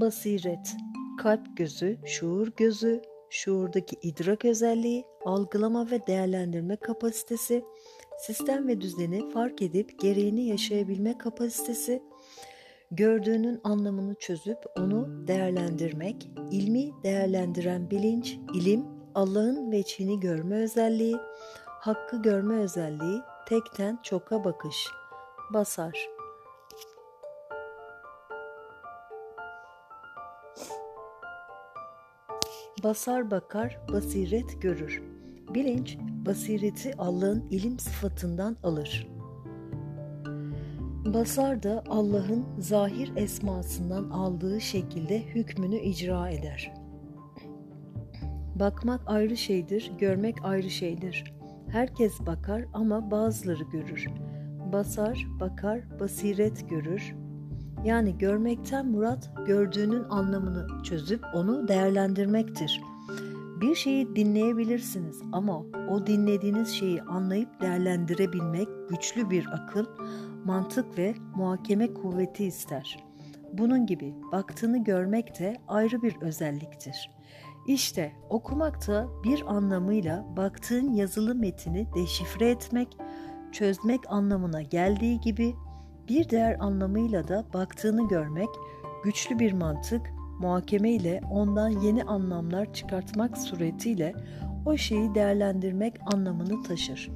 Basiret, kalp gözü, şuur gözü, şuurdaki idrak özelliği, algılama ve değerlendirme kapasitesi, sistem ve düzeni fark edip gereğini yaşayabilme kapasitesi, gördüğünün anlamını çözüp onu değerlendirmek, ilmi değerlendiren bilinç, ilim, Allah'ın veçhini görme özelliği, hakkı görme özelliği, tekten çoka bakış, basar. Basar bakar, basiret görür. Bilinç, basireti Allah'ın ilim sıfatından alır. Basar da Allah'ın zahir esmasından aldığı şekilde hükmünü icra eder. Bakmak ayrı şeydir, görmek ayrı şeydir. Herkes bakar ama bazıları görür. Basar, bakar, basiret görür. Yani görmekten murat gördüğünün anlamını çözüp onu değerlendirmektir. Bir şeyi dinleyebilirsiniz ama o dinlediğiniz şeyi anlayıp değerlendirebilmek güçlü bir akıl, mantık ve muhakeme kuvveti ister. Bunun gibi baktığını görmek de ayrı bir özelliktir. İşte okumak da bir anlamıyla baktığın yazılı metini deşifre etmek, çözmek anlamına geldiği gibi bir diğer anlamıyla da baktığını görmek, güçlü bir mantık, muhakeme ile ondan yeni anlamlar çıkartmak suretiyle o şeyi değerlendirmek anlamını taşır.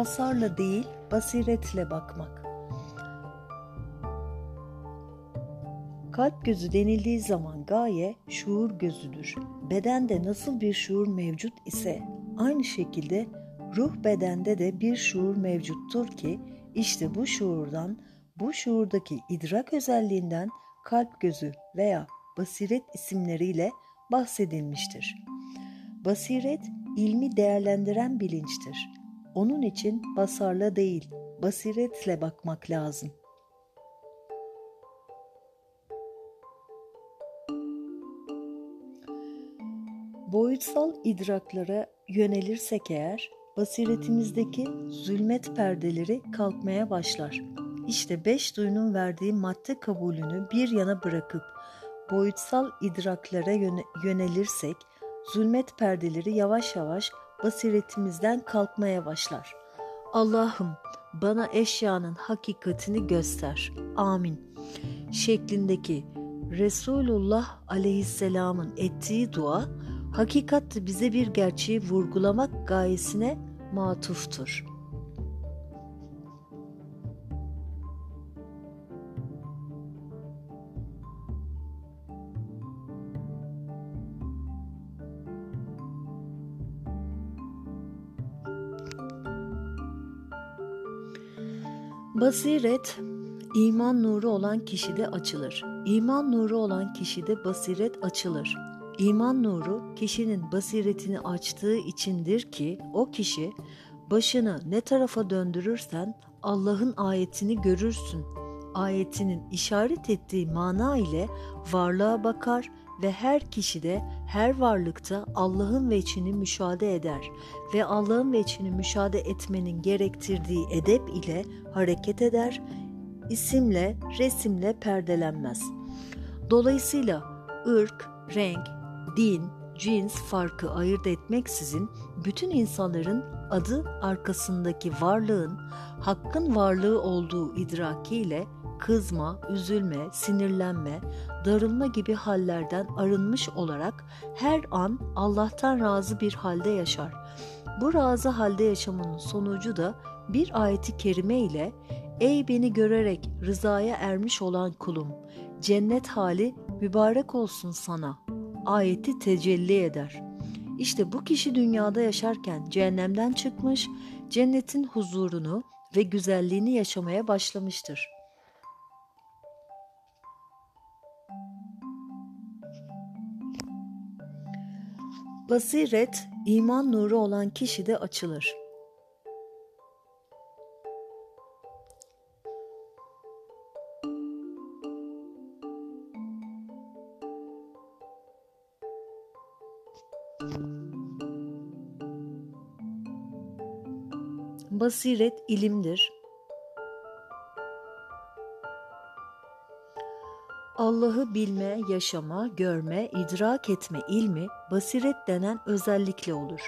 Basarla değil basiretle bakmak. Kalp gözü denildiği zaman gaye şuur gözüdür. Bedende nasıl bir şuur mevcut ise aynı şekilde ruh bedende de bir şuur mevcuttur ki işte bu şuurdan, bu şuurdaki idrak özelliğinden kalp gözü veya basiret isimleriyle bahsedilmiştir. Basiret ilmi değerlendiren bilinçtir. Onun için basarla değil, basiretle bakmak lazım. Boyutsal idraklara yönelirsek eğer, basiretimizdeki zulmet perdeleri kalkmaya başlar. İşte beş duyunun verdiği madde kabulünü bir yana bırakıp boyutsal idraklara yönelirsek, zulmet perdeleri yavaş yavaş basiretimizden kalkmaya başlar. Allah'ım bana eşyanın hakikatini göster. Amin. Şeklindeki Resulullah aleyhisselamın ettiği dua hakikatte bize bir gerçeği vurgulamak gayesine matuftur. Basiret, iman nuru olan kişide açılır. İman nuru olan kişide basiret açılır. İman nuru kişinin basiretini açtığı içindir ki o kişi başını ne tarafa döndürürsen Allah'ın ayetini görürsün. Ayetinin işaret ettiği mana ile varlığa bakar ve her kişide, her varlıkta Allah'ın veçini müşahede eder ve Allah'ın veçini müşahede etmenin gerektirdiği edep ile hareket eder, isimle, resimle perdelenmez. Dolayısıyla ırk, renk, din, cins farkı ayırt etmeksizin bütün insanların adı arkasındaki varlığın hakkın varlığı olduğu idrakiyle kızma, üzülme, sinirlenme, darılma gibi hallerden arınmış olarak her an Allah'tan razı bir halde yaşar. Bu razı halde yaşamının sonucu da bir ayeti kerime ile Ey beni görerek rızaya ermiş olan kulum, cennet hali mübarek olsun sana ayeti tecelli eder. İşte bu kişi dünyada yaşarken cehennemden çıkmış, cennetin huzurunu ve güzelliğini yaşamaya başlamıştır.'' Basiret, iman nuru olan kişi de açılır. Basiret ilimdir. Allah'ı bilme, yaşama, görme, idrak etme ilmi basiret denen özellikle olur.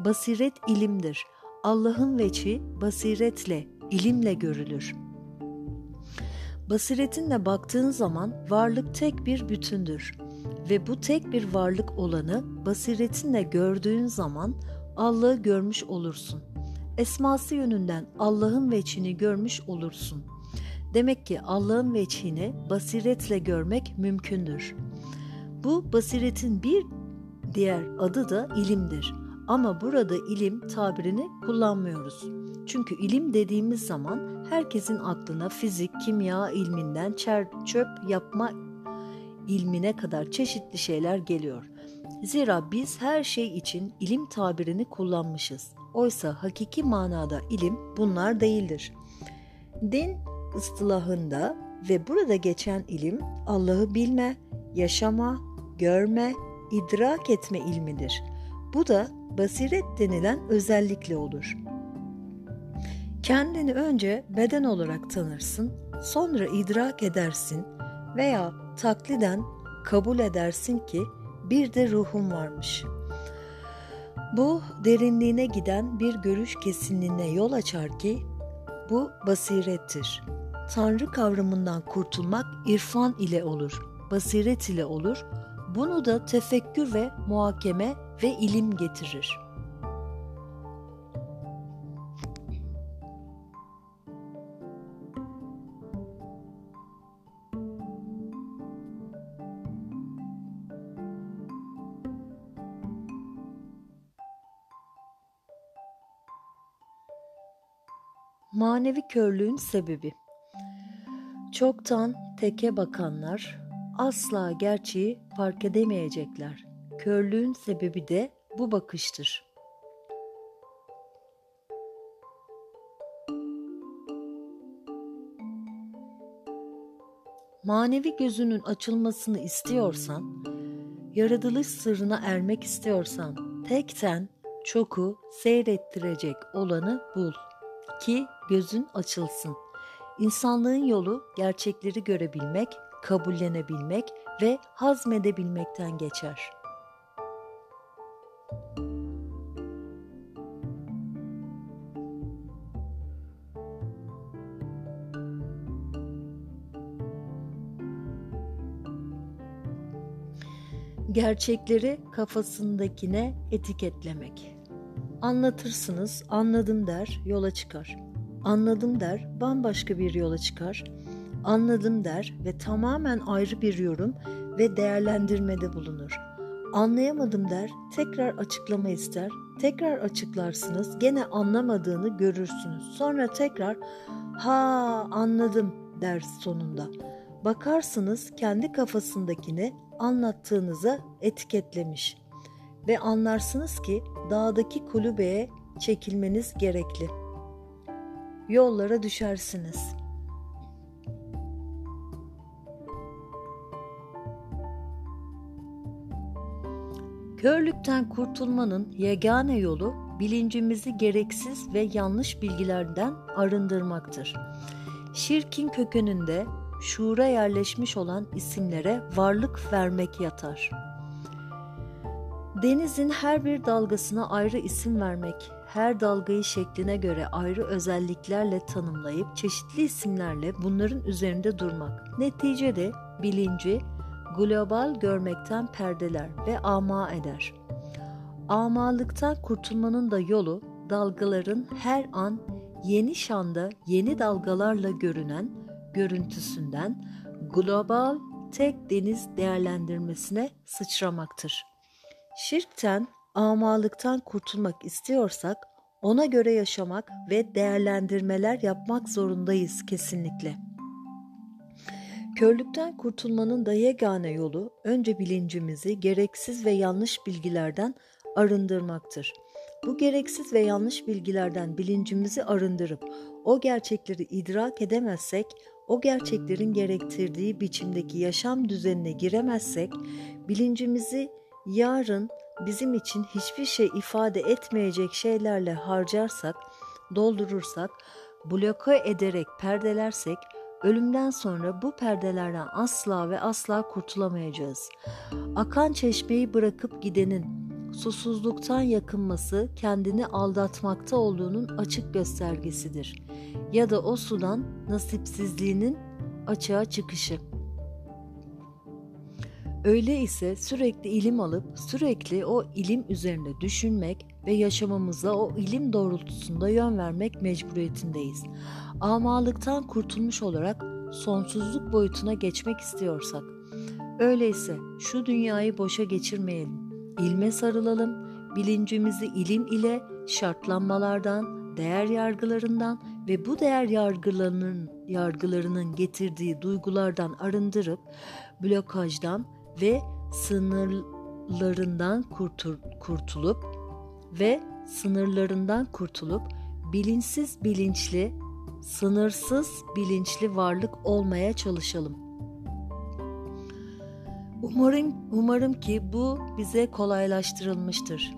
Basiret ilimdir. Allah'ın veçi basiretle, ilimle görülür. Basiretinle baktığın zaman varlık tek bir bütündür ve bu tek bir varlık olanı basiretinle gördüğün zaman Allah'ı görmüş olursun. Esması yönünden Allah'ın veçini görmüş olursun. Demek ki Allah'ın veçhini basiretle görmek mümkündür. Bu basiretin bir diğer adı da ilimdir. Ama burada ilim tabirini kullanmıyoruz. Çünkü ilim dediğimiz zaman herkesin aklına fizik, kimya ilminden çer, çöp yapma ilmine kadar çeşitli şeyler geliyor. Zira biz her şey için ilim tabirini kullanmışız. Oysa hakiki manada ilim bunlar değildir. Din ıstılahında ve burada geçen ilim Allah'ı bilme, yaşama, görme, idrak etme ilmidir. Bu da basiret denilen özellikle olur. Kendini önce beden olarak tanırsın, sonra idrak edersin veya takliden kabul edersin ki bir de ruhum varmış. Bu derinliğine giden bir görüş kesinliğine yol açar ki bu basirettir. Tanrı kavramından kurtulmak irfan ile olur, basiret ile olur. Bunu da tefekkür ve muhakeme ve ilim getirir.'' Manevi körlüğün sebebi Çoktan teke bakanlar asla gerçeği fark edemeyecekler. Körlüğün sebebi de bu bakıştır. Manevi gözünün açılmasını istiyorsan, yaratılış sırrına ermek istiyorsan, tekten çoku seyrettirecek olanı bul.'' ki gözün açılsın. İnsanlığın yolu gerçekleri görebilmek, kabullenebilmek ve hazmedebilmekten geçer. Gerçekleri kafasındakine etiketlemek. Anlatırsınız, anladım der, yola çıkar. Anladım der, bambaşka bir yola çıkar. Anladım der ve tamamen ayrı bir yorum ve değerlendirmede bulunur. Anlayamadım der, tekrar açıklama ister, tekrar açıklarsınız, gene anlamadığını görürsünüz. Sonra tekrar ha anladım der sonunda. Bakarsınız kendi kafasındakini anlattığınıza etiketlemiş ve anlarsınız ki dağdaki kulübeye çekilmeniz gerekli. Yollara düşersiniz. Körlükten kurtulmanın yegane yolu bilincimizi gereksiz ve yanlış bilgilerden arındırmaktır. Şirkin kökeninde şuura yerleşmiş olan isimlere varlık vermek yatar.'' Denizin her bir dalgasına ayrı isim vermek, her dalgayı şekline göre ayrı özelliklerle tanımlayıp çeşitli isimlerle bunların üzerinde durmak. Neticede bilinci global görmekten perdeler ve ama eder. Amalıktan kurtulmanın da yolu dalgaların her an yeni şanda yeni dalgalarla görünen görüntüsünden global tek deniz değerlendirmesine sıçramaktır. Şirkten, amalıktan kurtulmak istiyorsak ona göre yaşamak ve değerlendirmeler yapmak zorundayız kesinlikle. Körlükten kurtulmanın da yegane yolu önce bilincimizi gereksiz ve yanlış bilgilerden arındırmaktır. Bu gereksiz ve yanlış bilgilerden bilincimizi arındırıp o gerçekleri idrak edemezsek, o gerçeklerin gerektirdiği biçimdeki yaşam düzenine giremezsek, bilincimizi yarın bizim için hiçbir şey ifade etmeyecek şeylerle harcarsak, doldurursak, bloke ederek perdelersek, ölümden sonra bu perdelerden asla ve asla kurtulamayacağız. Akan çeşmeyi bırakıp gidenin susuzluktan yakınması kendini aldatmakta olduğunun açık göstergesidir. Ya da o sudan nasipsizliğinin açığa çıkışı. Öyle ise sürekli ilim alıp sürekli o ilim üzerinde düşünmek ve yaşamımıza o ilim doğrultusunda yön vermek mecburiyetindeyiz. Amalıktan kurtulmuş olarak sonsuzluk boyutuna geçmek istiyorsak. Öyleyse şu dünyayı boşa geçirmeyelim. İlme sarılalım, bilincimizi ilim ile şartlanmalardan, değer yargılarından ve bu değer yargılarının, yargılarının getirdiği duygulardan arındırıp blokajdan ve sınırlarından kurtul, kurtulup ve sınırlarından kurtulup bilinçsiz bilinçli, sınırsız bilinçli varlık olmaya çalışalım. Umarım umarım ki bu bize kolaylaştırılmıştır.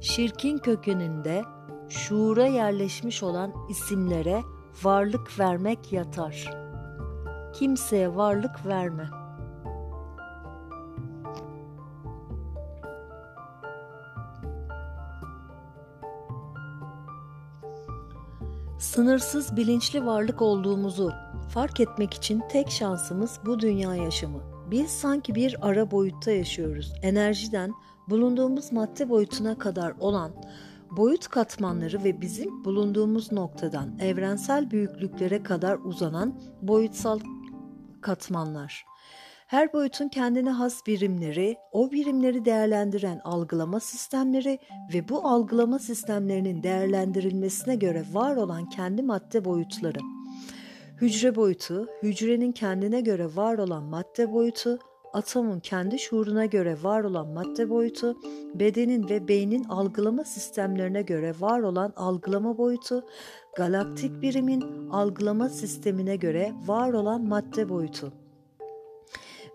Şirkin kökeninde şuura yerleşmiş olan isimlere varlık vermek yatar. Kimseye varlık verme.'' Sınırsız bilinçli varlık olduğumuzu fark etmek için tek şansımız bu dünya yaşamı. Biz sanki bir ara boyutta yaşıyoruz. Enerjiden bulunduğumuz madde boyutuna kadar olan boyut katmanları ve bizim bulunduğumuz noktadan evrensel büyüklüklere kadar uzanan boyutsal katmanlar. Her boyutun kendine has birimleri, o birimleri değerlendiren algılama sistemleri ve bu algılama sistemlerinin değerlendirilmesine göre var olan kendi madde boyutları. Hücre boyutu, hücrenin kendine göre var olan madde boyutu, atomun kendi şuuruna göre var olan madde boyutu, bedenin ve beynin algılama sistemlerine göre var olan algılama boyutu, galaktik birimin algılama sistemine göre var olan madde boyutu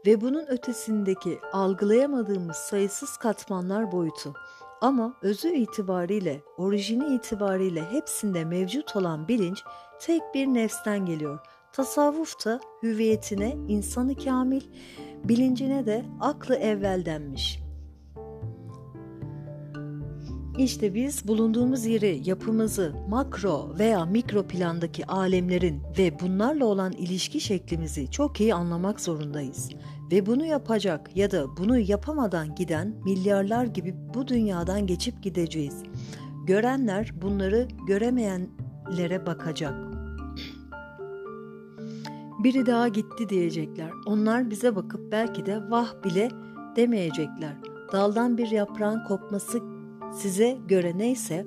ve bunun ötesindeki algılayamadığımız sayısız katmanlar boyutu. Ama özü itibariyle, orijini itibariyle hepsinde mevcut olan bilinç tek bir nefsten geliyor. Tasavvufta hüviyetine insanı kamil, bilincine de aklı evvel denmiş. İşte biz bulunduğumuz yeri, yapımızı, makro veya mikro plandaki alemlerin ve bunlarla olan ilişki şeklimizi çok iyi anlamak zorundayız. Ve bunu yapacak ya da bunu yapamadan giden milyarlar gibi bu dünyadan geçip gideceğiz. Görenler bunları göremeyenlere bakacak. Biri daha gitti diyecekler. Onlar bize bakıp belki de vah bile demeyecekler. Daldan bir yaprağın kopması size göre neyse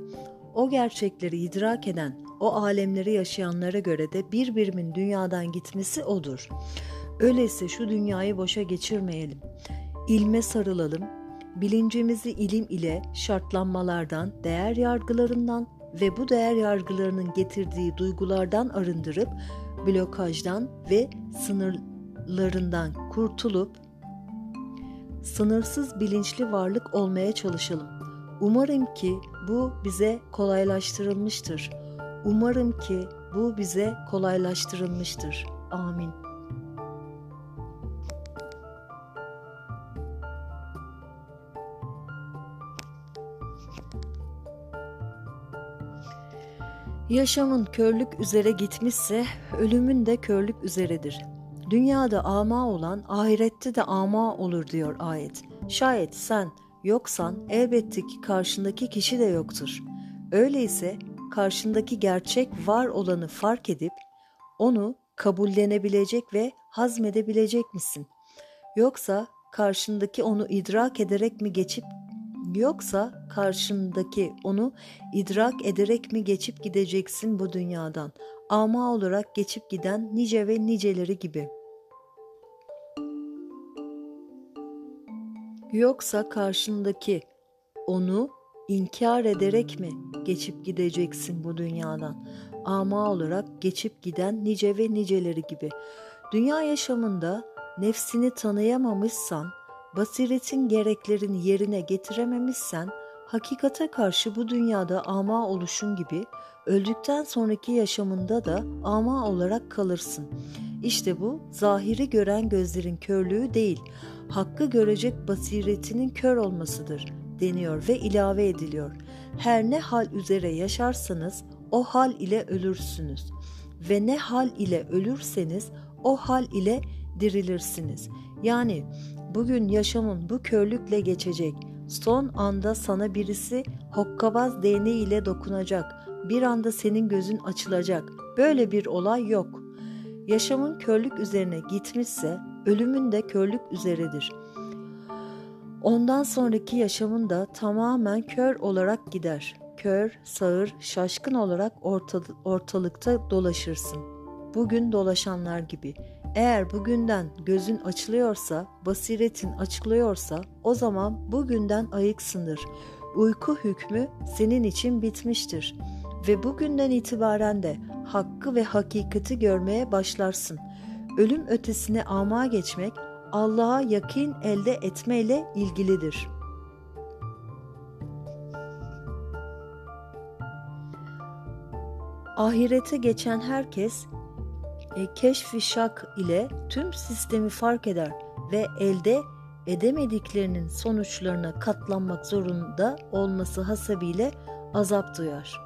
o gerçekleri idrak eden, o alemleri yaşayanlara göre de bir birimin dünyadan gitmesi odur. Öyleyse şu dünyayı boşa geçirmeyelim. İlme sarılalım, bilincimizi ilim ile şartlanmalardan, değer yargılarından ve bu değer yargılarının getirdiği duygulardan arındırıp blokajdan ve sınırlarından kurtulup sınırsız bilinçli varlık olmaya çalışalım. Umarım ki bu bize kolaylaştırılmıştır. Umarım ki bu bize kolaylaştırılmıştır. Amin. Yaşamın körlük üzere gitmişse ölümün de körlük üzeredir. Dünyada ama olan ahirette de ama olur diyor ayet. Şayet sen yoksan elbette ki karşındaki kişi de yoktur. Öyleyse karşındaki gerçek var olanı fark edip onu kabullenebilecek ve hazmedebilecek misin? Yoksa karşındaki onu idrak ederek mi geçip Yoksa karşındaki onu idrak ederek mi geçip gideceksin bu dünyadan? Ama olarak geçip giden nice ve niceleri gibi. Yoksa karşındaki onu inkar ederek mi geçip gideceksin bu dünyadan? Ama olarak geçip giden nice ve niceleri gibi. Dünya yaşamında nefsini tanıyamamışsan basiretin gereklerini yerine getirememişsen, hakikate karşı bu dünyada ama oluşun gibi öldükten sonraki yaşamında da ama olarak kalırsın. İşte bu zahiri gören gözlerin körlüğü değil, hakkı görecek basiretinin kör olmasıdır deniyor ve ilave ediliyor. Her ne hal üzere yaşarsanız o hal ile ölürsünüz ve ne hal ile ölürseniz o hal ile dirilirsiniz. Yani bugün yaşamın bu körlükle geçecek. Son anda sana birisi hokkabaz değneği ile dokunacak. Bir anda senin gözün açılacak. Böyle bir olay yok. Yaşamın körlük üzerine gitmişse ölümün de körlük üzeredir. Ondan sonraki yaşamın da tamamen kör olarak gider. Kör, sağır, şaşkın olarak ortalıkta dolaşırsın. Bugün dolaşanlar gibi. Eğer bugünden gözün açılıyorsa, basiretin açılıyorsa o zaman bugünden ayıksındır. Uyku hükmü senin için bitmiştir ve bugünden itibaren de hakkı ve hakikati görmeye başlarsın. Ölüm ötesine ama geçmek Allah'a yakin elde etmeyle ilgilidir. Ahirete geçen herkes e, keşfi şak ile tüm sistemi fark eder ve elde edemediklerinin sonuçlarına katlanmak zorunda olması hasebiyle azap duyar.